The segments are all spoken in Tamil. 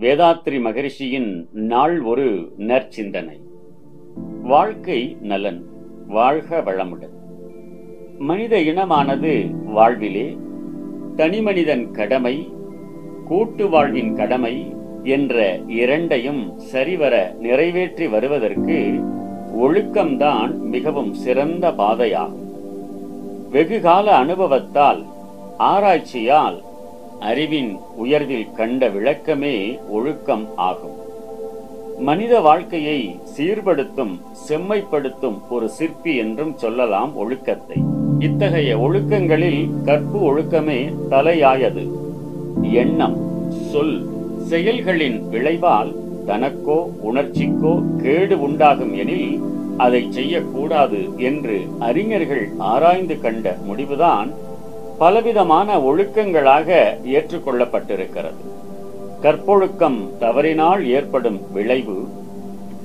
வேதாத்ரி மகரிஷியின் நாள் ஒரு நற்சிந்தனை. வாழ்க்கை நலன் வாழ்க வளமுடன். மனித இனமானது வாழ்விலே தனிமனிதன் கடமை கூட்டு வாழ்வின் கடமை என்ற இரண்டையும் சரிவர நிறைவேற்றி வருவதற்கு ஒழுக்கம்தான் மிகவும் சிறந்த பாதையாகும். வெகுகால அனுபவத்தால் ஆராய்ச்சியால் அறிவின் உயர்வில் கண்ட விளக்கமே ஒழுக்கம் ஆகும். மனித வாழ்க்கையை சீர்படுத்தும் செம்மைப்படுத்தும் ஒரு சிற்பி என்றும் சொல்லலாம் ஒழுக்கத்தை. இத்தகைய ஒழுக்கங்களில் கற்பு ஒழுக்கமே தலையாயது. எண்ணம் சொல் செயல்களின் விளைவால் தனக்கோ உணர்ச்சிக்கோ கேடு உண்டாகும் எனில் அதை செய்யக்கூடாது என்று அறிஞர்கள் ஆராய்ந்து கண்ட முடிவுதான் பலவிதமான ஒழுக்கங்களாக ஏற்றுக்கொள்ளப்பட்டிருக்கிறது. கற்பொழுக்கம் தவறினால் ஏற்படும் விளைவு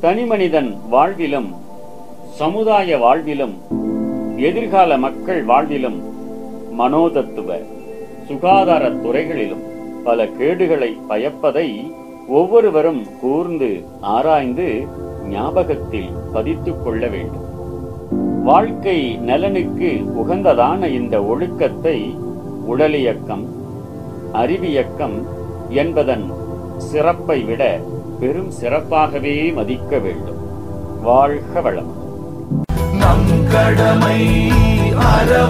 தனிமனிதன் வாழ்விலும் சமுதாய வாழ்விலும் எதிர்கால மக்கள் வாழ்விலும் மனோதத்துவ சுகாதார துறைகளிலும் பல கேடுகளை பயப்பதை ஒவ்வொருவரும் கூர்ந்து ஆராய்ந்து ஞாபகத்தில் பதித்துக் கொள்ள வேண்டும். வாழ்க்கை நலனுக்கு உகந்ததான இந்த ஒழுக்கத்தை உடலியக்கம் அறிவியக்கம் என்பதன் சிறப்பை விட பெரும் சிறப்பாகவே மதிக்க வேண்டும். வாழ்க வளம் நம் கடமை அற